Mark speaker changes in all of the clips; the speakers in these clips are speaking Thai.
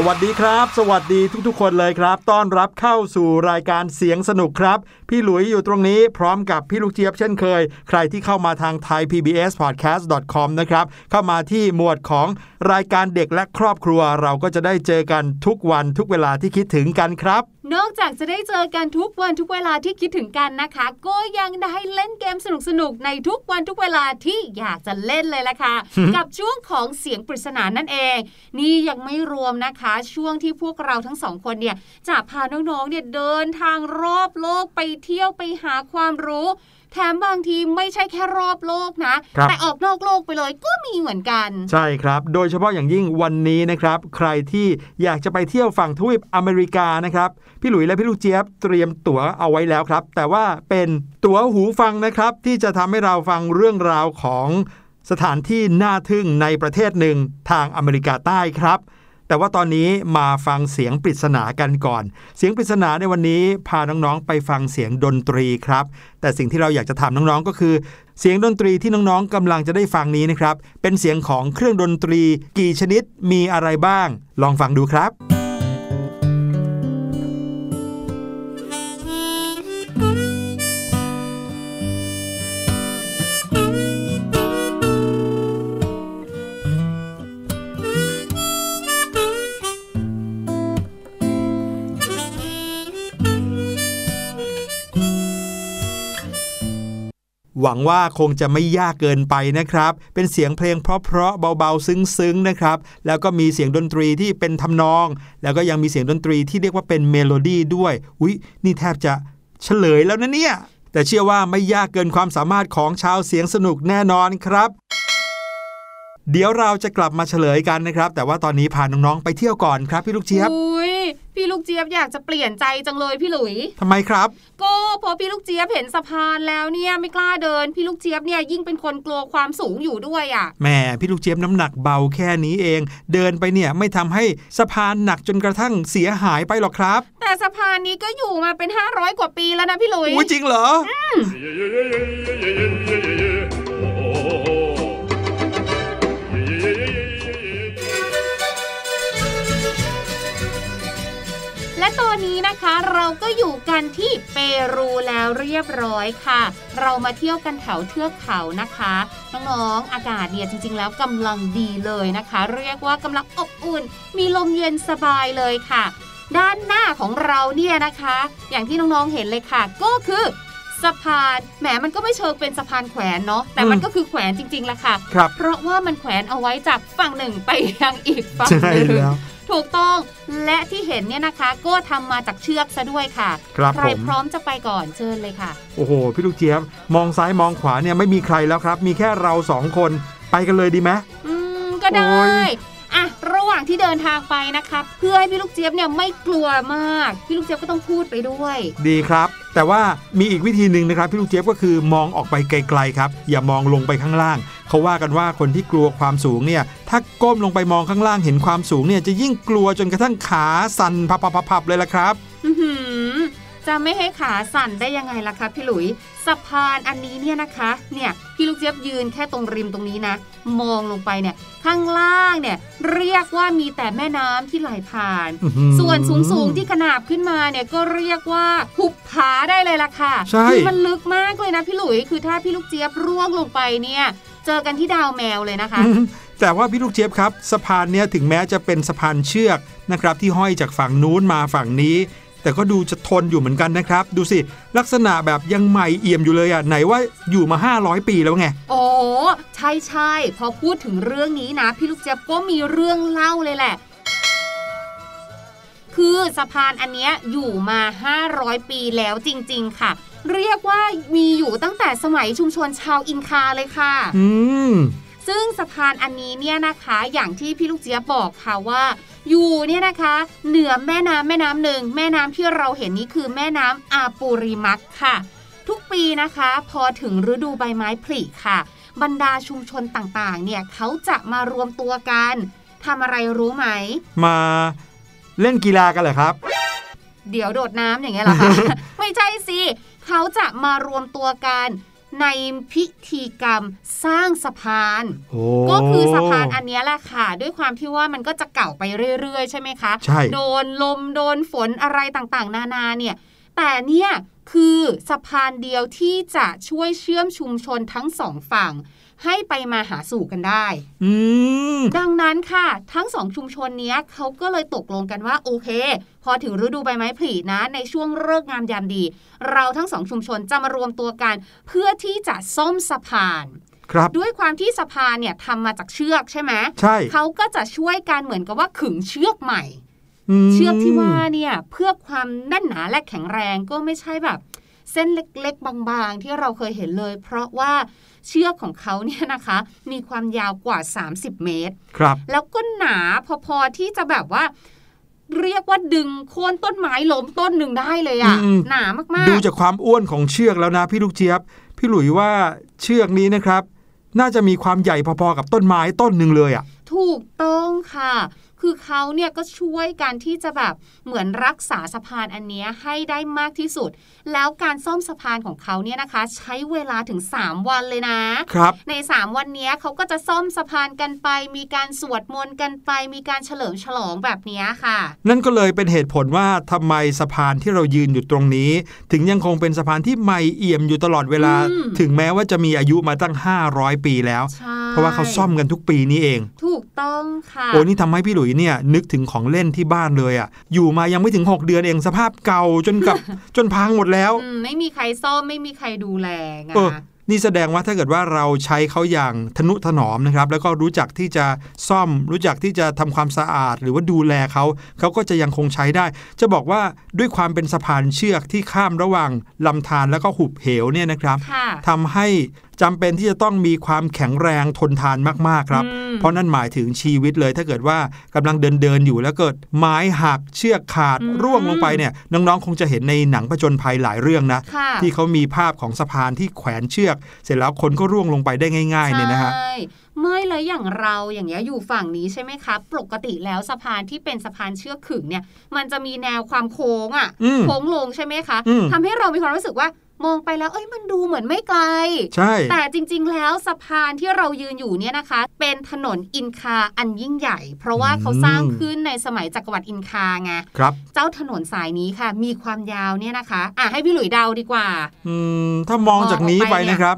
Speaker 1: ส
Speaker 2: วัสดีครับ สวัสดีทุกๆ คนเลยครับ ต้อนรับเข้าสู่รายการเสียงสนุกครับ พี่หลุยอยู่ตรงนี้พร้อมกับพี่ลูกเจี๊ยบเช่นเคย ใครที่เข้ามาทาง thaipbspodcast.com นะครับ เข้ามาที่หมวดของรายการเด็กและครอบครัว เราก็จะได้เจอกันทุกวันทุกเวลาที่คิดถึงกันครับ
Speaker 3: นอกจากจะได้เจอกันทุกวันทุกเวลาที่คิดถึงกันนะคะ ก็ยังได้เล่นเกมสนุกๆในทุกวันทุกเวลาที่อยากจะเล่นเลยละค่ะ กับช่วงของเสียงปริศนานั่นเอง นี่ยังไม่รวมนะคะ ช่วงที่พวกเราทั้งสองคนเนี่ยจะพาน้องๆเนี่ยเดินทางรอบโลกไปเที่ยวไปหาความรู้ แถมบางทีไม่ใช่แค่รอบโลกนะ
Speaker 2: ครับ
Speaker 3: แต่ออกนอกโลกไปเลยก็มีเหมือนกัน
Speaker 2: ใช่ครับ โดยเฉพาะอย่างยิ่งวันนี้นะครับ ใครที่อยากจะไปเที่ยวฝั่งทวีปอเมริกานะครับ พี่หลุยและพี่ลูกเจี๊ยบเตรียมตั๋วเอาไว้แล้วครับ แต่ว่าเป็นตั๋วหูฟังนะครับ ที่จะทำให้เราฟังเรื่องราวของสถานที่น่าทึ่งในประเทศหนึ่งทางอเมริกาใต้ครับ แต่ว่าตอนนี้มาฟังเสียงปริศนากันก่อน เสียงปริศนาในวันนี้พาน้องๆไปฟังเสียงดนตรีครับ แต่สิ่งที่เราอยากจะถามน้องๆก็คือ เสียงดนตรีที่น้องๆกำลังจะได้ฟังนี้นะครับ เป็นเสียงของเครื่องดนตรี กี่ชนิดมีอะไรบ้าง ลองฟังดูครับ หวังว่าคงจะไม่ยากเกินไปนะครับ เป็นเสียงเพลงเพราะๆเบาๆ ซึ้งๆนะครับ แล้วก็มีเสียงดนตรีที่เป็นทำนอง แล้วก็ยังมีเสียงดนตรีที่เรียกว่าเป็นเมโลดี้ด้วย อุ๊ย นี่แทบจะเฉลยแล้วนะเนี่ย แต่เชื่อว่าไม่ยากเกินความสามารถของชาวเสียงสนุกแน่นอนครับเดี๋ยวเราจะกลับมาเฉลยกันนะครับ แต่ว่าตอนนี้พาน้องๆไปเที่ยวก่อนครับพี่ลูกเจี๊ยบ
Speaker 3: พี่ลูกเจี๊ยบอยากจะเปลี่ยนใจจังเลยพี่หลุย
Speaker 2: ทำไมครับ
Speaker 3: ก็พอพี่ลูกเจี๊ยบเห็นสะพานแล้วเนี่ยไม่กล้าเดิน พี่ลูกเจี๊ยบเนี่ยยิ่งเป็นคนกลัวความสูงอยู่ด้วยอะ
Speaker 2: แหมพี่ลูกเจี๊ยบน้ำหนักเบาแค่นี้เอง เดินไปเนี่ยไม่ทำให้สะพานหนักจนกระทั่งเสียหายไปหรอกครับ
Speaker 3: แต่สะพานนี้ก็อยู่มาเป็น 500 กว่าปีแล้วนะพี่หลุย
Speaker 2: อุ้ยจริงเหรอ
Speaker 3: อนนี้นะคะเราก็อยู่กันที่เปรูแล้วเรียบร้อยค่ะ เรามาเที่ยวกันแถวเทือกเขานะคะน้องๆอากาศเนี่ยจริง ๆ แล้วกำลังดีเลยนะคะ เรียกว่ากำลังอบอุ่น มีลมเย็นสบายเลยค่ะ ด้านหน้าของเราเนี่ยนะคะ อย่างที่น้องๆเห็นเลยค่ะ ก็คือสะพานแหมมันก็ไม่เชิงเป็นสะพานแขวนเนาะแต่มัน
Speaker 2: อืม
Speaker 3: ก็คือแขวนจริงๆแหละค่ะ
Speaker 2: ครับ
Speaker 3: เพราะว่ามันแขวนเอาไว้จากฝั่งหนึ่งไปยังอีกฝั่ง
Speaker 2: ใช่
Speaker 3: หนึ่ง
Speaker 2: แล้ว
Speaker 3: ถูกต้องและที่เห็นเนี่ยนะคะ ก็ทำมาจากเชือกซะด้วยค่ะ
Speaker 2: ครับ
Speaker 3: ใคร
Speaker 2: ผม
Speaker 3: พร้อมจะไปก่อนเชิญเลยค่ะ
Speaker 2: โอ้โห พี่ลูกเจี๊ยบ มองซ้ายมองขวาเนี่ยไม่มีใครแล้วครับ มีแค่เราสองคนไปกันเลยดีไหม
Speaker 3: อืมก็ได้
Speaker 2: โอ้ย
Speaker 3: อะระหว่างที่เดินทางไปนะคะเพื่อให้พี่ลูกเจี๊ยบเนี่ยไม่กลัวมาก พี่ลูกเจี๊ยบก็ต้องพูดไปด้วย
Speaker 2: ดีครับ แต่ว่ามีอีกวิธีหนึ่งนะครับ พี่ลูกเจี๊ยบก็คือมองออกไปไกลๆครับ อย่ามองลงไปข้างล่าง เขาว่ากันว่าคนที่กลัวความสูงเนี่ย ถ้าก้มลงไปมองข้างล่างเห็นความสูงเนี่ยจะยิ่งกลัวจนกระทั่งขาสั่นพับๆๆๆเลยละครับ
Speaker 3: อื้อหือ จะไม่ให้ขาสั่นได้ยังไงล่ะคะพี่หลุยสะพานอันนี้เนี่ยนะคะ เนี่ยพี่ลูกเจี๊ยบยืนแค่ตรงริมตรงนี้นะ มองลงไปเนี่ยข้างล่างเนี่ยเรียกว่ามีแต่แม่น้ำที่ไหลผ่าน
Speaker 2: อื้อหือ
Speaker 3: ส่วนสูงสูงๆที่ขนาบขึ้นมาเนี่ยก็เรียกว่าหุบผาได้เลยล่ะค่ะ
Speaker 2: ใช่
Speaker 3: คือมันลึกมากเลยนะพี่หลุยคือถ้าพี่ลูกเจี๊ยบร่วงลงไปเนี่ยเจอกันที่ดาวแมวเลยนะคะ
Speaker 2: อืมแต่ว่าพี่ลูกเจี๊ยบครับสะพานเนี้ยถึงแม้จะเป็นสะพานเชือกนะครับที่ห้อยจากฝั่งนู้นมาฝั่งนี้ แต่ก็ดูจะทนอยู่เหมือนกันนะครับ ดูสิ ลักษณะแบบยังใหม่เอี่ยมอยู่เลยอะไหนว่าอยู่มา 500 ปีแล้วไง
Speaker 3: โอ้ใช่ใช่พอพูดถึงเรื่องนี้นะ พี่ลูกเจี๊ยบก็มีเรื่องเล่าเลยแหละคือสะพานอันเนี้ยอยู่มา 500 ปีแล้วจริง ๆ ค่ะ เรียกว่ามีอยู่ตั้งแต่สมัยชุมชนชาวอินคาเลยค่ะ
Speaker 2: อืม
Speaker 3: ซึ่งสะพานอันนี้เนี่ยนะคะอย่างที่พี่ลูกเจี๊ยบบอกค่ะว่า อยู่เนี่ยนะคะเหนือแม่น้ำแม่น้ำหนึ่งแม่น้ำที่เราเห็นนี้คือแม่น้ำอาปูริมักค่ะ ทุกปีนะคะ พอถึงฤดูใบไม้ผลิค่ะ บรรดาชุมชนต่างๆ เนี่ยเขาจะมารวมตัวกันทำอะไรรู้ไหม
Speaker 2: มาเล่นกีฬากันเหรอครับ
Speaker 3: เดี๋ยวโดดน้ำอย่างเงี้ยเหรอคะไม่ใช่สิเขาจะมารวมตัวกัน ในพิธีกรรมสร้างสะพาน
Speaker 2: โอ้
Speaker 3: ก็คือสะพานอันเนี้ยแหละค่ะ ด้วยความที่ว่ามันก็จะเก่าไปเรื่อยๆ ใช่ไหมคะ
Speaker 2: ใช่
Speaker 3: โดนลมโดนฝนอะไรต่างๆ นานาเนี่ย แต่เนี่ยคือสะพานเดียวที่จะช่วยเชื่อมชุมชนทั้งสองฝั่ง ให้ไปมาหาสู่กันได้
Speaker 2: อืม
Speaker 3: ดังนั้นค่ะ ทั้งสองชุมชนเนี้ยเขาก็เลยตกลงกันว่าโอเค พอถึงฤดูใบไม้ผลินะ ในช่วงเลิกษ์งามยามดี เราทั้งสองชุมชนจะมารวมตัวกัน เพื่อที่จะซ่อมสะพาน
Speaker 2: ครับ
Speaker 3: ด้วยความที่สะพานเนี่ยทำมาจากเชือกใช่ไหม
Speaker 2: ใช่
Speaker 3: เขาก็จะช่วยกันเหมือนกับว่าขึงเชือกใหม่
Speaker 2: ม
Speaker 3: เชือกที่ว่าเนี่ยเพื่อความแน่นหนาและแข็งแรงก็ไม่ใช่แบบ เส้นเล็กๆ บางๆ ที่เราเคยเห็นเลย เพราะว่า เชือกของเขาเนี่ยนะคะ มีความยาวกว่า 30 เมตร
Speaker 2: ครับ
Speaker 3: แล้วก็หนาพอๆที่จะแบบว่าเรียกว่าดึงโค่นต้นไม้ล้มต้นหนึ่งได้เลยอะ
Speaker 2: อืม
Speaker 3: หนามาก
Speaker 2: ดูจากความอ้วนของเชือกแล้วนะพี่ลูกเจี๊ยบ พี่หลุยว่าเชือกนี้นะครับ น่าจะมีความใหญ่พอๆกับต้นไม้ต้นหนึ่งเลยอะ
Speaker 3: ๆ ถูกต้องค่ะ คือเขาเนี่ยก็ช่วยกันที่จะแบบเหมือนรักษาสะพานอันเนี้ยให้ได้มากที่สุด แล้วการซ่อมสะพานของเขาเนี่ยนะคะ ใช้เวลาถึง 3 วันเลยนะ
Speaker 2: ครับ
Speaker 3: ใน 3 วันเนี้ยเขาก็จะซ่อมสะพานกันไป มีการสวดมนต์กันไป มีการเฉลิมฉลองแบบเนี้ยค่ะ
Speaker 2: นั่นก็เลยเป็นเหตุผลว่าทำไมสะพานที่เรายืนอยู่ตรงนี้ ถึงยังคงเป็นสะพานที่ใหม่เอี่ยมอยู่ตลอดเวลา
Speaker 3: อืม
Speaker 2: ถึงแม้ว่าจะมีอายุมาตั้ง 500 ปีแล้ว
Speaker 3: ใช่
Speaker 2: เพราะว่าเขาซ่อมกันทุกปีนี้เอง
Speaker 3: ถูกต้องค่ะ
Speaker 2: โอ้นี่ทำให้พี่หลุยเนี่ยนึกถึงของเล่นที่บ้านเลยอะ อยู่มายังไม่ถึง 6 เดือนเองสภาพเก่าจนกับจนพังหมดแล้ว
Speaker 3: อืมไม่มีใครซ่อมไม่มีใครดูแลไง
Speaker 2: เออนี่แสดงว่าถ้าเกิดว่าเราใช้เขาอย่างทนุถนอมนะครับ แล้วก็รู้จักที่จะซ่อม รู้จักที่จะทำความสะอาด หรือว่าดูแลเขาเขาก็จะยังคงใช้ได้ จะบอกว่าด้วยความเป็นสะพานเชือกที่ข้ามระหว่างลำธารแล้วก็หุบเหวเนี่ยนะครับ
Speaker 3: ค่ะ
Speaker 2: ทำให้ จำเป็นที่จะต้องมีความแข็งแรงทนทานมากๆครับ
Speaker 3: อืม
Speaker 2: เพราะนั่นหมายถึงชีวิตเลยถ้าเกิดว่ากำลังเดินเดินๆอยู่แล้วเกิดไม้หักเชือกขาด
Speaker 3: อืม
Speaker 2: ร่วงลงไปเนี่ยน้องๆ คงจะเห็นในหนังผจญภัยหลายเรื่องนะ
Speaker 3: ค่ะ
Speaker 2: ที่เขามีภาพของสะพานที่แขวนเชือก เสร็จแล้วคนก็ร่วงลงไปได้ง่ายๆเนี่ยนะฮะ
Speaker 3: ใช่ไม่เลยอย่างเราอย่างเงี้ยอยู่ฝั่งนี้ใช่ไหมคะปกติแล้วสะพานที่เป็นสะพานเชือกขึงเนี่ย มันจะมีแนวความโค้งอะ่ะ
Speaker 2: อืม
Speaker 3: โค้งลงใช่ไหมคะ
Speaker 2: อืม
Speaker 3: ทำให้เรามีความรู้สึกว่า มองไปแล้วเอ้ยมันดูเหมือนไม่ไกล
Speaker 2: ใช่
Speaker 3: แต่จริง ๆ แล้วสะพานที่เรายืนอยู่เนี่ยนะคะ เป็นถนนอินคาอันยิ่งใหญ่ เพราะว่าเขาสร้างขึ้นในสมัยจักรวรรดิอินคาไง
Speaker 2: ครับ
Speaker 3: เจ้าถนนสายนี้ค่ะ มีความยาวเนี่ยนะคะ อะให้พี่หลุยเดาดีกว่า
Speaker 2: อืมถ้ามองจากนี้ไปนะครับ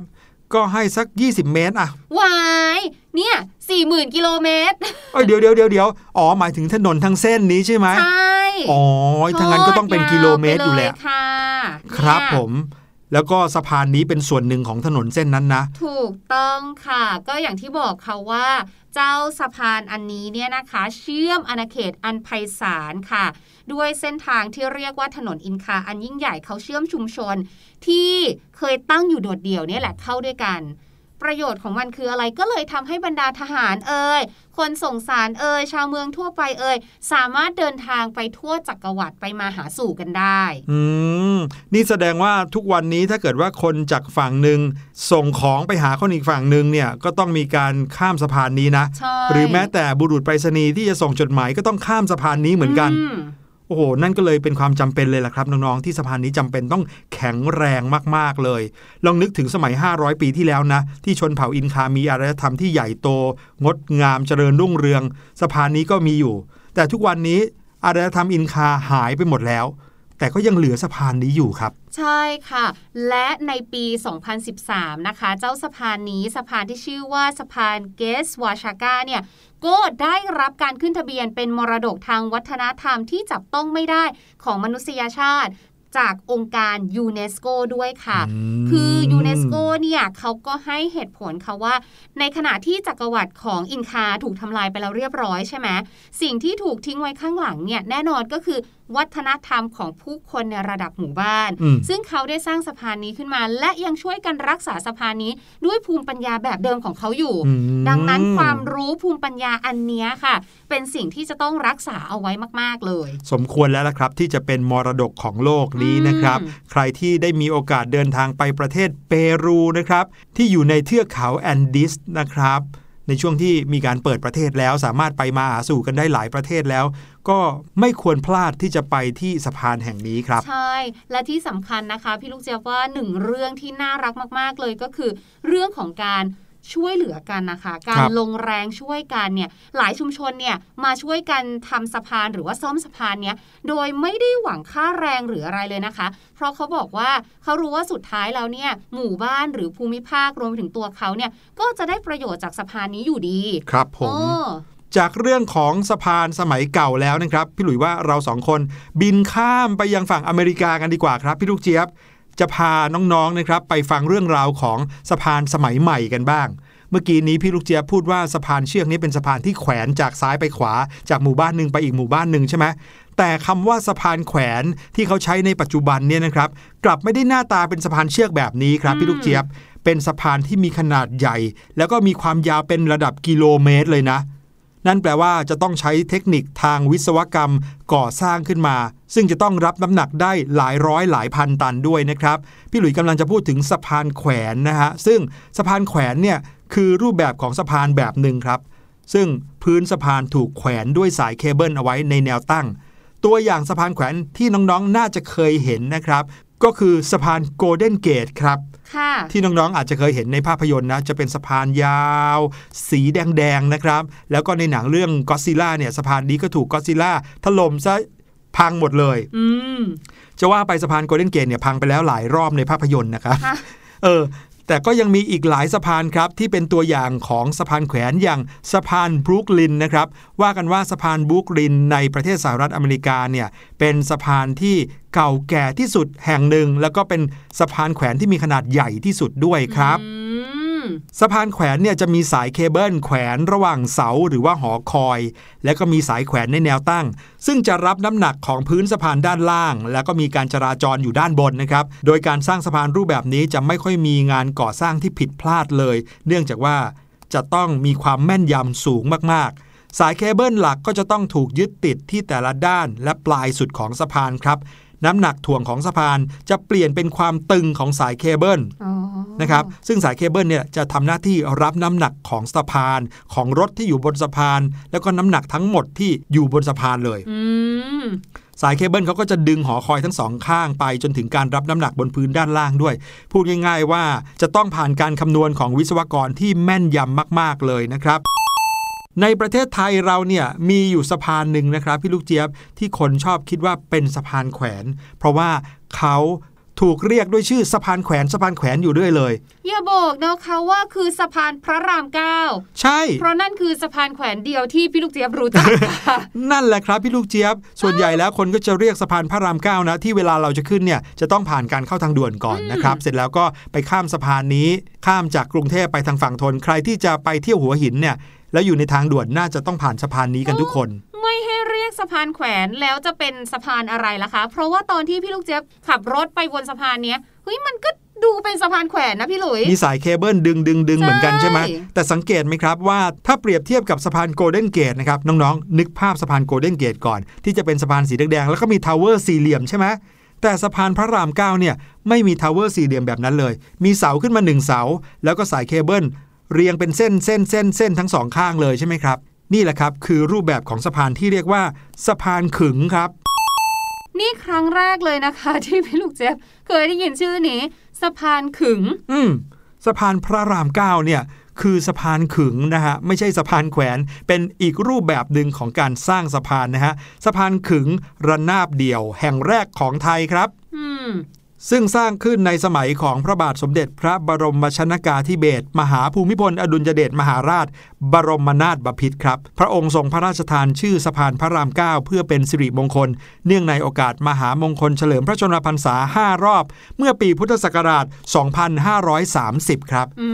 Speaker 2: ก็ให้สัก 20 เมตรอะ
Speaker 3: วายเนี่ยสี่หมื่นกิโลเมตร
Speaker 2: เอ้ยเดี๋ยวเดี๋ยวเดี๋ยวเดี๋ยวอ๋อหมายถึงถนนทั้งเส้นนี้ใช่ไหม
Speaker 3: ใช่
Speaker 2: อ๋อถ้างั้นก็ต้องเป็นกิโลเมตรอยู่แหละ
Speaker 3: โคตราวไปเค่ะ
Speaker 2: ครับ
Speaker 3: เนี่ย
Speaker 2: ผม แล้วก็สะพานนี้เป็นส่วนหนึ่งของถนนเส้นนั้นนะ
Speaker 3: ถูกต้องค่ะ ก็อย่างที่บอกค่ะว่า เจ้าสะพานอันนี้เนี่ยนะคะ เชื่อมอาณาเขตอันไพศาลค่ะ ด้วยเส้นทางที่เรียกว่าถนนอินคาอันยิ่งใหญ่เขาเชื่อมชุมชน ที่เคยตั้งอยู่โดดเดี่ยวเนี่ยแหละเข้าด้วยกัน ประโยชน์ของมันคืออะไรก็เลยทำให้บรรดาทหารเอ่ยคนส่งสารเอ่ยชาวเมืองทั่วไปเอ่ยสามารถเดินทางไปทั่วจักรวรรดิไปมาหาสู่กันได้
Speaker 2: อืมนี่แสดงว่าทุกวันนี้ถ้าเกิดว่าคนจากฝั่งหนึ่งส่งของไปหาคนอีกฝั่งหนึ่งเนี่ยก็ต้องมีการข้ามสะพานนี้นะ
Speaker 3: ใช่
Speaker 2: หรือแม้แต่บุรุษไปรษณีย์ที่จะส่งจดหมายก็ต้องข้ามสะพานนี้เหมือนกัน
Speaker 3: ม
Speaker 2: โอ้โห นั่นก็เลยเป็นความจำเป็นเลยล่ะครับน้องๆที่สะพานนี้จำเป็นต้องแข็งแรงมากๆเลย ลองนึกถึงสมัย 500 ปีที่แล้วนะ ที่ชนเผ่าอินคามีอารยธรรมที่ใหญ่โต งดงามเจริญรุ่งเรือง สะพานนี้ก็มีอยู่ แต่ทุกวันนี้อารยธรรมอินคาหายไปหมดแล้ว แต่ก็ยังเหลือสะพานนี้อยู่ครับ
Speaker 3: ใช่ค่ะ และในปี 2013 นะคะ เจ้าสะพานนี้สะพานที่ชื่อว่าสะพานเกสวาชากาเนี่ยก็ได้รับการขึ้นทะเบียนเป็นมรดกทางวัฒนธรรมที่จับต้องไม่ได้ของมนุษยชาติจากองค์การยูเนสโกด้วยค่ะ
Speaker 2: อืม
Speaker 3: คือยูเนสโกเนี่ยเขาก็ให้เหตุผลค่ะว่า ในขณะที่จักรวรรดิของอินคาถูกทำลายไปแล้วเรียบร้อยใช่ไหมสิ่งที่ถูกทิ้งไว้ข้างหลังเนี่ยแน่นอนก็คือ วัฒนธรรมของผู้คนในระดับหมู่บ้าน
Speaker 2: อืม
Speaker 3: ซึ่งเขาได้สร้างสะพานนี้ขึ้นมา และยังช่วยกันรักษาสะพานนี้ด้วยภูมิปัญญาแบบเดิมของเขาอยู่
Speaker 2: อืม
Speaker 3: ดังนั้นความรู้ภูมิปัญญาอันเนี้ยค่ะ เป็นสิ่งที่จะต้องรักษาเอาไว้มาก ๆเลย
Speaker 2: สมควรแล้วละครับที่จะเป็นมรดกของโลกนี้นะครับ
Speaker 3: อืม
Speaker 2: ใครที่ได้มีโอกาสเดินทางไปประเทศเปรูนะครับ ที่อยู่ในเทือกเขาแอนดิสนะครับ ในช่วงที่มีการเปิดประเทศแล้ว สามารถไปมาหาสู่กันได้หลายประเทศแล้ว ก็ไม่ควรพลาดที่จะไปที่สะพานแห่งนี้ครับ
Speaker 3: ใช่ และที่สำคัญนะคะ พี่ลูกเจี๊ยบว่าหนึ่งเรื่องที่น่ารักมาก ๆ เลยก็คือ เรื่องของการ ช่วยเหลือกันนะคะ การ
Speaker 2: ครับ
Speaker 3: ลงแรงช่วยกันเนี่ยหลายชุมชนเนี่ยมาช่วยกันทำสะพานหรือว่าซ่อมสะพานเนี่ยโดยไม่ได้หวังค่าแรงหรืออะไรเลยนะคะ เพราะเขาบอกว่าเขารู้ว่าสุดท้ายแล้วเนี่ยหมู่บ้านหรือภูมิภาครวมไปถึงตัวเขาเนี่ยก็จะได้ประโยชน์จากสะพานนี้อยู่ดี
Speaker 2: ครับผม
Speaker 3: เออ
Speaker 2: จากเรื่องของสะพานสมัยเก่าแล้วนะครับ พี่หลุยว่าเราสองคนบินข้ามไปยังฝั่งอเมริกากันดีกว่าครับ พี่ลูกเจี๊ยบ จะพาน้องๆนะครับไปฟังเรื่องราวของสะพานสมัยใหม่กันบ้าง เมื่อกี้นี้พี่ลูกเจี๊ยบพูดว่าสะพานเชือกนี้เป็นสะพานที่แขวนจากซ้ายไปขวา จากหมู่บ้านหนึ่งไปอีกหมู่บ้านหนึ่งใช่ไหมแต่คำว่าสะพานแขวนที่เขาใช้ในปัจจุบันเนี่ยนะครับ กลับไม่ได้หน้าตาเป็นสะพานเชือกแบบนี้ครับพี่ลูกเจี๊ยบ เป็นสะพานที่มีขนาดใหญ่ แล้วก็มีความยาวเป็นระดับกิโลเมตรเลยนะ นั่นแปลว่าจะต้องใช้เทคนิคทางวิศวกรรมก่อสร้างขึ้นมา ซึ่งจะต้องรับน้ำหนักได้หลายร้อยหลายพันตันด้วยนะครับ พี่หลุยกำลังจะพูดถึงสะพานแขวนนะฮะ ซึ่งสะพานแขวนเนี่ยคือรูปแบบของสะพานแบบหนึ่งครับ ซึ่งพื้นสะพานถูกแขวนด้วยสายเคเบิลเอาไว้ในแนวตั้ง ตัวอย่างสะพานแขวนที่น้องๆน่าจะเคยเห็นนะครับ ก็คือสะพานโกลเด้นเกตครับ
Speaker 3: ค่ะ
Speaker 2: ที่น้องๆอาจจะเคยเห็นในภาพยนตร์นะ จะเป็นสะพานยาว สีแดงๆนะครับ แล้วก็ในหนังเรื่องก็อดซิลล่าเนี่ยสะพานนี้ก็ถูกก็อดซิลล่าถล่มซะพังหมดเลย
Speaker 3: อืม
Speaker 2: จะว่าไปสะพานโกลเด้นเกตเนี่ยพังไปแล้วหลายรอบในภาพยนตร์นะครับ
Speaker 3: ค่ะ
Speaker 2: เออ แต่ก็ยังมีอีกหลายสะพานครับที่เป็นตัวอย่างของสะพานแขวนอย่างสะพานบรูกลินนะครับว่ากันว่าสะพานบรูกลินในประเทศสหรัฐอเมริกาเนี่ยเป็นสะพานที่เก่าแก่ที่สุดแห่งหนึ่ง แล้วก็เป็นสะพานแขวนที่มีขนาดใหญ่ที่สุดด้วยครับ สะพานแขวนเนี่ยจะมีสายเคเบิลแขวนระหว่างเสาหรือว่าหอคอย แล้วก็มีสายแขวนในแนวตั้ง ซึ่งจะรับน้ำหนักของพื้นสะพานด้านล่าง แล้วก็มีการจราจรอยู่ด้านบนนะครับ โดยการสร้างสะพานรูปแบบนี้จะไม่ค่อยมีงานก่อสร้างที่ผิดพลาดเลย เนื่องจากว่าจะต้องมีความแม่นยำสูงมากๆสายเคเบิลหลักก็จะต้องถูกยึดติดที่แต่ละด้านและปลายสุดของสะพานครับ น้ำหนักถ่วงของสะพานจะเปลี่ยนเป็นความตึงของสายเคเบิล
Speaker 3: อ๋อ
Speaker 2: นะครับซึ่งสายเคเบิลเนี่ยจะทำหน้าที่รับน้ำหนักของสะพานของรถที่อยู่บนสะพาน แล้วก็น้ำหนักทั้งหมดที่อยู่บนสะพานเลย
Speaker 3: อืม
Speaker 2: สายเคเบิลเขาก็จะดึงหอคอยทั้งสองข้างไปจนถึงการรับน้ำหนักบนพื้นด้านล่างด้วย พูดง่าย ๆ ว่าจะต้องผ่านการคำนวณของวิศวกรที่แม่นยำมาก ๆ เลยนะครับ ในประเทศไทยเราเนี่ยมีอยู่สะพานหนึ่งนะครับพี่ลูกเจี๊ยบที่คนชอบคิดว่าเป็นสะพานแขวน เพราะว่าเขาถูกเรียกด้วยชื่อสะพานแขวนสะพานแขวนอยู่เรื่อยเลย
Speaker 3: อย่าบอกนะคะว่าคือสะพานพระรามเก้า
Speaker 2: ใช่
Speaker 3: เพราะนั่นคือสะพานแขวนเดียวที่พี่ลูกเจี๊ยบรู้จักค่ะ
Speaker 2: นั่นแหละครับพี่ลูกเจี๊ยบ ส่วนใหญ่แล้วคนก็จะเรียกสะพานพระรามเก้านะที่เวลาเราจะขึ้นเนี่ยจะต้องผ่านการเข้าทางด่วนก่อนนะครับ เสร็จแล้วก็ไปข้ามสะพานนี้ ข้ามจากกรุงเทพไปทางฝั่งธนใครที่จะไปเที่ยวหัวหินเนี่ย แล้วอยู่ในทางด่วนน่าจะต้องผ่านสะพานนี้กันทุกคน
Speaker 3: ไม่ให้เรียกสะพานแขวนแล้วจะเป็นสะพานอะไรล่ะคะ เพราะว่าตอนที่พี่ลูกเจี๊ยบขับรถไปบนสะพานเนี้ยเฮ้ยมันก็ดูเป็นสะพานแขวนนะพี่หลุย
Speaker 2: มีสายเคเบิลดึงดึงดึง
Speaker 3: ใช่
Speaker 2: เหมือนกันใช่ไหม แต่สังเกตไหมครับว่าถ้าเปรียบเทียบกับสะพานโกลเด้นเกตนะครับ น้องๆ นึกภาพสะพานโกลเด้นเกตก่อน ที่จะเป็นสะพานสีแดงๆแล้วก็มี tower สี่เหลี่ยมใช่ไหมแต่สะพานพระรามเก้าเนี่ย ไม่มี tower สี่เหลี่ยมแบบนั้นเลย มีเสาขึ้นมาหนึ่งเสา แล้วก็สายเคเบิล เรียงเป็นเส้นเส้นเส้นเส้นทั้งสองข้างเลยใช่ไหมครับ นี่แหละครับคือรูปแบบของสะพานที่เรียกว่า สะพานขึงครับ
Speaker 3: นี่ครั้งแรกเลยนะคะ ที่พี่ลูกเจี๊ยบเคยได้ยินชื่อนี้สะพานขึง
Speaker 2: อืมสะพานพระรามเก้าเนี่ยคือสะพานขึงนะฮะไม่ใช่สะพานแขวนเป็นอีกรูปแบบหนึ่งของการสร้างสะพานนะฮะสะพานขึงระนาบเดี่ยวแห่งแรกของไทยครับ
Speaker 3: อืม
Speaker 2: ซึ่งสร้างขึ้นในสมัยของพระบาทสมเด็จพระบรมชนากาธิเบศรมหาภูมิพลอดุลยเดชมหาราช บรมนาถบพิตรครับ พระองค์ทรงพระราชทานชื่อสะพานพระรามเก้าเพื่อเป็นสิริมงคล เนื่องในโอกาสมหามงคลเฉลิมพระชนมพรรษา 5 รอบ เมื่อปีพุทธศักราช 2530 ครับ
Speaker 3: อื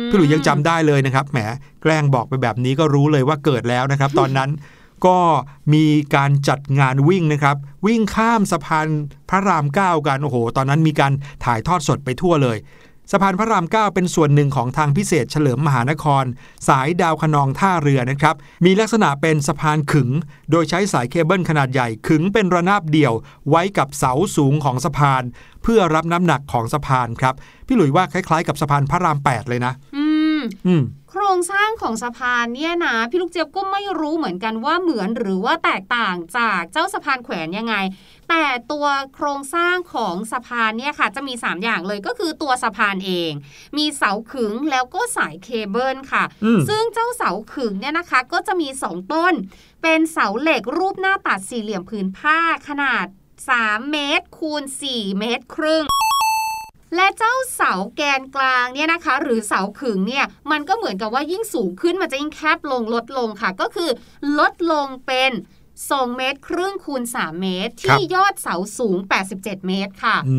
Speaker 3: ม
Speaker 2: พี่หลุยยังจำได้เลยนะครับแหมแกล้งบอกไปแบบนี้ก็รู้เลยว่าเกิดแล้วนะครับ ตอนนั้น ก็มีการจัดงานวิ่งนะครับ วิ่งข้ามสะพานพระรามเก้ากันโอ้โห ตอนนั้นมีการถ่ายทอดสดไปทั่วเลยสะพานพระรามเก้าเป็นส่วนหนึ่งของทางพิเศษเฉลิมมหานคร สายดาวคะนองท่าเรือนะครับ มีลักษณะเป็นสะพานขึง โดยใช้สายเคเบิลขนาดใหญ่ขึงเป็นระนาบเดี่ยว ไว้กับเสาสูงของสะพาน เพื่อรับน้ำหนักของสะพานครับ พี่หลุยว่าคล้ายๆ กับสะพานพระราม 8 เลยนะ
Speaker 3: อืม
Speaker 2: อืม
Speaker 3: โค รรงสร้างของสะพานเนี่ยนะพี่ลูกเจี๊ยบก็ไม่รู้เหมือนกันว่าเหมือนหรือว่าแตกต่างจากเจ้าสะพานแขวนยังไง แต่ตัวโครงสร้างของสะพานเนี่ยค่ะ จะมี 3 อย่างเลยก็คือตัวสะพานเอง มีเสาขึงแล้วก็สายเคเบิลค่ะ
Speaker 2: อืม
Speaker 3: ซึ่งเจ้าเสาขึงเนี่ยนะคะ ก็จะมี 2 ต้น เป็นเสาเหล็กรูปหน้าตัดสี่เหลี่ยมผืนผ้าขนาด 3 เมตรคูณ4เมตรครึ่ง และเจ้าเสาแกนกลางเนี่ยนะคะ หรือเสาขึงเนี่ยมันก็เหมือนกับว่ายิ่งสูงขึ้นมันจะยิ่งแคบลงลดลงค่ะ ก็คือลดลงเป็น2เมตรครึ่งคูณ 3 เมตร
Speaker 2: ครับ
Speaker 3: ที่ยอดเสาสูง 87 เมตรค่ะ
Speaker 2: อื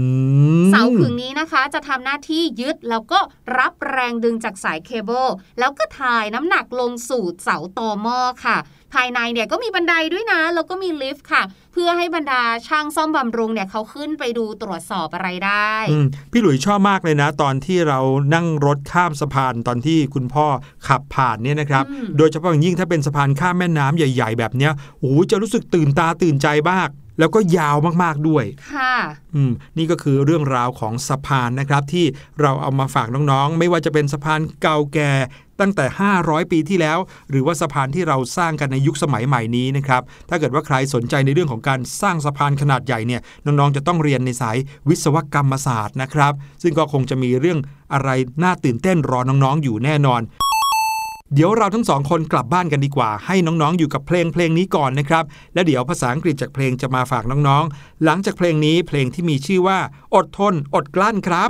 Speaker 2: ม
Speaker 3: เสาขึงนี้นะคะจะทำหน้าที่ยึดแล้วก็รับแรงดึงจากสายเคเบิลแล้วก็ถ่ายน้ำหนักลงสู่เสาตอหม้อค่ะ ภายในเนี่ยก็มีบันไดด้วยนะ แล้วก็มีลิฟต์ค่ะ เพื่อให้บรรดาช่างซ่อมบำรุงเนี่ยเขาขึ้นไปดูตรวจสอบอะไรได้
Speaker 2: อืมพี่หลุยชอบมากเลยนะ ตอนที่เรานั่งรถข้ามสะพานตอนที่คุณพ่อขับผ่านเนี่ยนะครับ
Speaker 3: อืม
Speaker 2: โดยเฉพาะอย่างยิ่งถ้าเป็นสะพานข้ามแม่น้ำใหญ่ ๆ แบบเนี้ยโอ้โหจะรู้สึกตื่นตาตื่นใจมากแล้วก็ยาวมากๆด้วย
Speaker 3: ค่ะ
Speaker 2: อืม นี่ก็คือเรื่องราวของสะพานนะครับที่เราเอามาฝากน้องๆ ไม่ว่าจะเป็นสะพานเก่าแก่ ตั้งแต่ 500 ปีที่แล้ว หรือว่าสะพานที่เราสร้างกันในยุคสมัยใหม่นี้นะครับถ้าเกิดว่าใครสนใจในเรื่องของการสร้างสะพานขนาดใหญ่เนี่ยน้องๆจะต้องเรียนในสายวิศวกรรมศาสตร์นะครับซึ่งก็คงจะมีเรื่องอะไรน่าตื่นเต้นรอน้องๆ อยู่แน่นอนเดี๋ยวเราทั้งสองคนกลับบ้านกันดีกว่า ให้น้องๆ อยู่กับเพลงเพลงนี้ก่อนนะครับ แล้วเดี๋ยวภาษาอังกฤษจากเพลงจะมาฝากน้องๆ หลังจากเพลงนี้เพลงที่มีชื่อว่า อดทน อดกลั้นครับ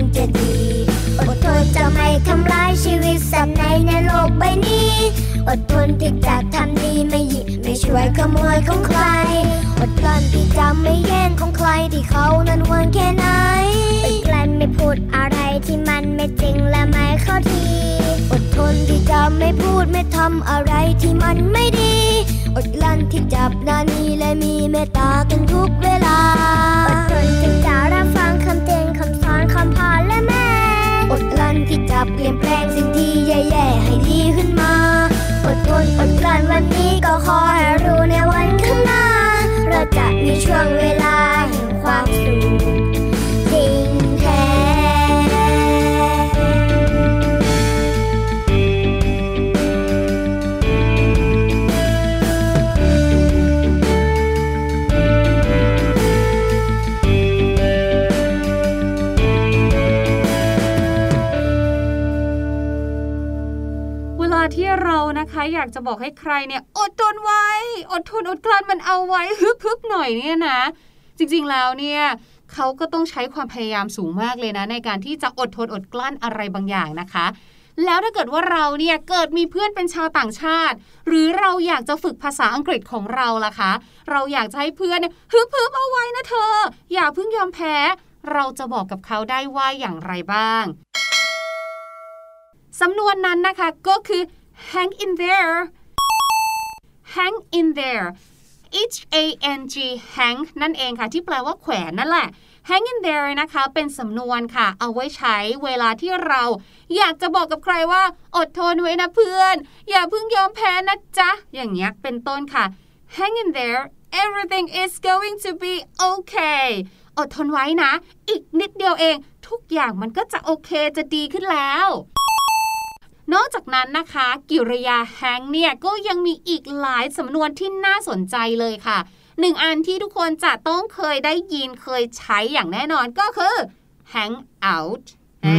Speaker 4: งจะดีอดทนจะไม่ทำร้ายชีวิตสัตว์ในในโลกใบนี้ อดทนที่จะทำดีไม่หยิบไม่ช่วยขโมยของใคร อดกลั้นที่จะไม่แย่งของใครที่เขานั้นหวงแค่ไหนอดกลั้นไม่พูดอะไรที่มันไม่จริงและไม่เข้าที อดทนที่จะไม่พูดไม่ทำอะไรที่มันไม่ดี อดกลั้นที่จับนานีและมีเมตตากันทุกเวลา อดทนที่จะรับฟัง เปลี่ยนแปลงากจะ
Speaker 3: บอกให้ใครเนี่ยอดทนไว้ อดทนอดกลั้นมันเอาไว้ฮึบฮึบหน่อยเนี่ยนะ จริงๆแล้วเนี่ยเขาก็ต้องใช้ความพยายามสูงมากเลยนะ ในการที่จะอดทนอดกลั้นอะไรบางอย่างนะคะแล้วถ้าเกิดว่าเราเนี่ยเกิดมีเพื่อนเป็นชาวต่างชาติ หรือเราอยากจะฝึกภาษาอังกฤษของเราล่ะคะ เราอยากจะให้เพื่อนเนี่ยฮึบฮึบเอาไว้นะเธอ อย่าเพิ่งยอมแพ้ เราจะบอกกับเขาได้ว่าอย่างไรบ้างสำนวนนั้นนะคะก็คือ hang in there hang in there h a n g hang นั่นเองค่ะ ที่แปลว่าแขวนนั่นแหละ hang in there นะคะ เป็นสำนวนค่ะ เอาไว้ใช้เวลาที่เรา อยากจะบอกกับใครว่า อดทนไว้นะเพื่อน อย่าเพิ่งยอมแพ้นะจ๊ะ อย่างเงี้ยเป็นต้นค่ะ hang in there everything is going to be okay อดทนไว้นะ อีกนิดเดียวเอง ทุกอย่างมันก็จะโอเคจะดีขึ้นแล้ว นอกจากนั้นนะคะ กิริยา hang เนี่ยก็ยังมีอีกหลายสำนวนที่น่าสนใจเลยค่ะหนึ่งอันที่ทุกคนจะต้องเคยได้ยินเคยใช้อย่างแน่นอนก็คือ hang out
Speaker 2: อื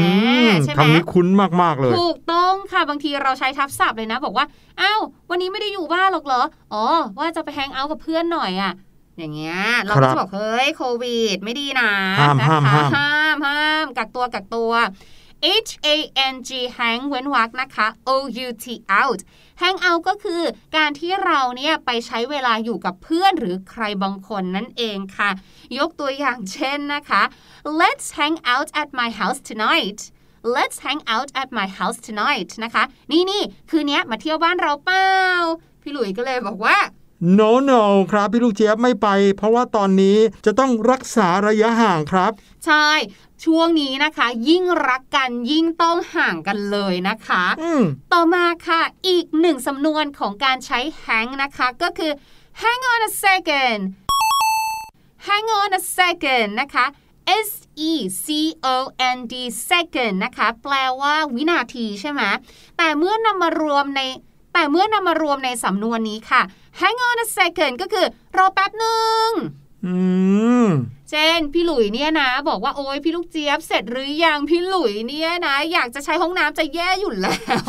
Speaker 2: ม
Speaker 3: อ่าใช่ไหม
Speaker 2: คำนี้คุ้นมาก ๆ เลย
Speaker 3: ถูกต้องค่ะบางทีเราใช้ทับศัพท์เลยนะ บอกว่าอ้าววันนี้ไม่ได้อยู่บ้านหรอกเหรอ อ๋อ ว่าจะไปแฮงเอาท์กับเพื่อนหน่อยอะอย่างเงี้ย เรา
Speaker 2: ครั
Speaker 3: ก็
Speaker 2: บ
Speaker 3: จะบอก เฮ้ย โควิด ไม่ดีนะ
Speaker 2: ห้าม
Speaker 3: นะคะ
Speaker 2: ห้ามห้าม
Speaker 3: ห้ามห้ามกักตัวกักตัว H A N G hang เว้นวรรคนะคะ O U T out hang out ก็คือการที่เราเนี่ยไปใช้เวลาอยู่กับเพื่อนหรือใครบางคนนั่นเองค่ะ ยกตัวอย่างเช่นนะคะ Let's hang out at my house tonight Let's hang out at my house tonight นะคะ นี่นี่คืนนี้มาเที่ยวบ้านเราเปล่า พี่หลุยส์ก็เลยบอกว่า
Speaker 2: no no ครับ พี่ลูกเจี๊ยบไม่ไป เพราะว่าตอนนี้จะต้องรักษาระยะห่างครับ
Speaker 3: ใช่ ช่วงนี้นะคะ ยิ่งรักกันยิ่งต้องห่างกันเลยนะคะ
Speaker 2: อืม
Speaker 3: ต่อมาค่ะอีกหนึ่งสำนวนของการใช้ hang นะคะ ก็คือ hang on a second hang on a second นะคะ S E C O N D second นะคะ แปลว่าวินาทีใช่ไหมแต่เมื่อนำมารวมในแต่เมื่อนำมารวมในสำนวนนี้ค่ะ hang on a second ก็คือ รอแป๊บหนึ่ง
Speaker 2: อืม
Speaker 3: เช่น พี่หลุยเนี่ยนะ บอกว่าโอ้ยพี่ลูกเจี๊ยบเสร็จหรือยังพี่หลุยเนี่ยนะ อยากจะใช้ห้องน้ำจะแย่อยู่แล้ว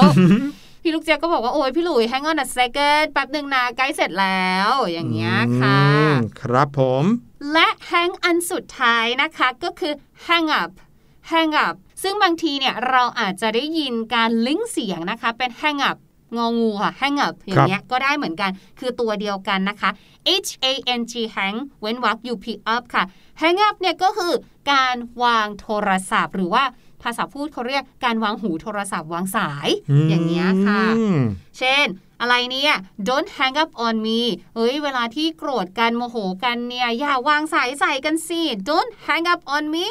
Speaker 3: พี่ลูกเจี๊ยบก็บอกว่าโอ้ยพี่หลุย hang on a second แป๊บหนึ่งนะใกล้เสร็จแล้ว อย่างเงี้ยค่ะ
Speaker 2: อืมครับผม
Speaker 3: และ hang อันสุดท้ายนะคะก็คือ hang up hang up ซึ่งบางทีเนี่ยเราอาจจะได้ยินการลิงก์เสียงนะคะเป็น hang up งองูค่ะ hang up อย่างเงี้ยก็ได้เหมือนกัน คือตัวเดียวกันนะคะ h a n g hang เว้นวรรค u p up ค่ะ hang up เนี่ยก็คือการวางโทรศัพท์ หรือว่าภาษาพูดเขาเรียกการวางหูโทรศัพท์วางสาย อย่างเงี้ยค่ะ
Speaker 2: อืม
Speaker 3: เช่นอะไรเนี่ย don't hang up on me เฮ้ย เวลาที่โกรธกันโมโหกันเนี่ย อย่าวางสายใส่กันสิ don't hang up on me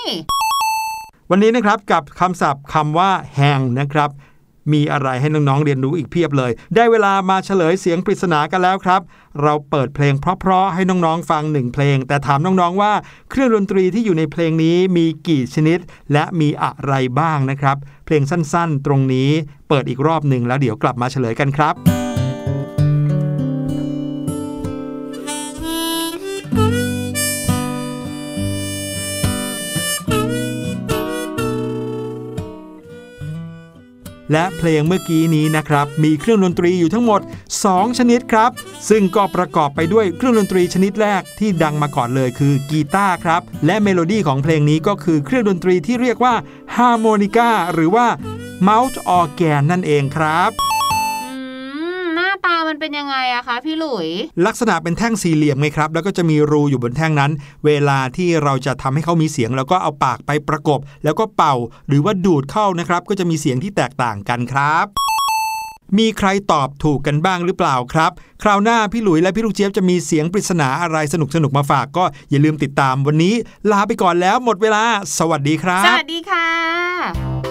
Speaker 2: วันนี้นะครับกับคำศัพท์คำว่าแหงนะครับ มีอะไรให้น้องๆเรียนรู้อีกเพียบเลย ได้เวลามาเฉลยเสียงปริศนากันแล้วครับ เราเปิดเพลงเพราะๆให้น้องๆฟังหนึ่งเพลง แต่ถามน้องๆว่าเครื่องดนตรีที่อยู่ในเพลงนี้มีกี่ชนิด และมีอะไรบ้างนะครับ เพลงสั้นๆ ตรงนี้เปิดอีกรอบหนึ่งแล้วเดี๋ยวกลับมาเฉลยกันครับ และเพลงเมื่อกี้นี้นะครับ มีเครื่องดนตรีอยู่ทั้งหมด 2 ชนิดครับ ซึ่งก็ประกอบไปด้วยเครื่องดนตรีชนิดแรกที่ดังมาก่อนเลยคือกีตาร์ครับ และเมโลดี้ของเพลงนี้ก็คือเครื่องดนตรีที่เรียกว่าฮาร์โมนิกาหรือว่าเมาท์ออร์แกนนั่นเองครับ
Speaker 3: มันเป็นยังไงอะคะพี่หลุย
Speaker 2: ลักษณะเป็นแท่งสี่เหลี่ยมไงครับ แล้วก็จะมีรูอยู่บนแท่งนั้น เวลาที่เราจะทำให้เขามีเสียงแล้วก็เอาปากไปประกบ แล้วก็เป่าหรือว่าดูดเข้านะครับ ก็จะมีเสียงที่แตกต่างกันครับมีใครตอบถูกกันบ้างหรือเปล่าครับ คราวหน้าพี่หลุยและพี่ลูกเจี๊ยบจะมีเสียงปริศนาอะไรสนุกๆมาฝากก็อย่าลืมติดตามวันนี้ ลาไปก่อนแล้วหมดเวลา สวัสดีครั
Speaker 3: ส
Speaker 2: บ
Speaker 3: วัสดีค่ะ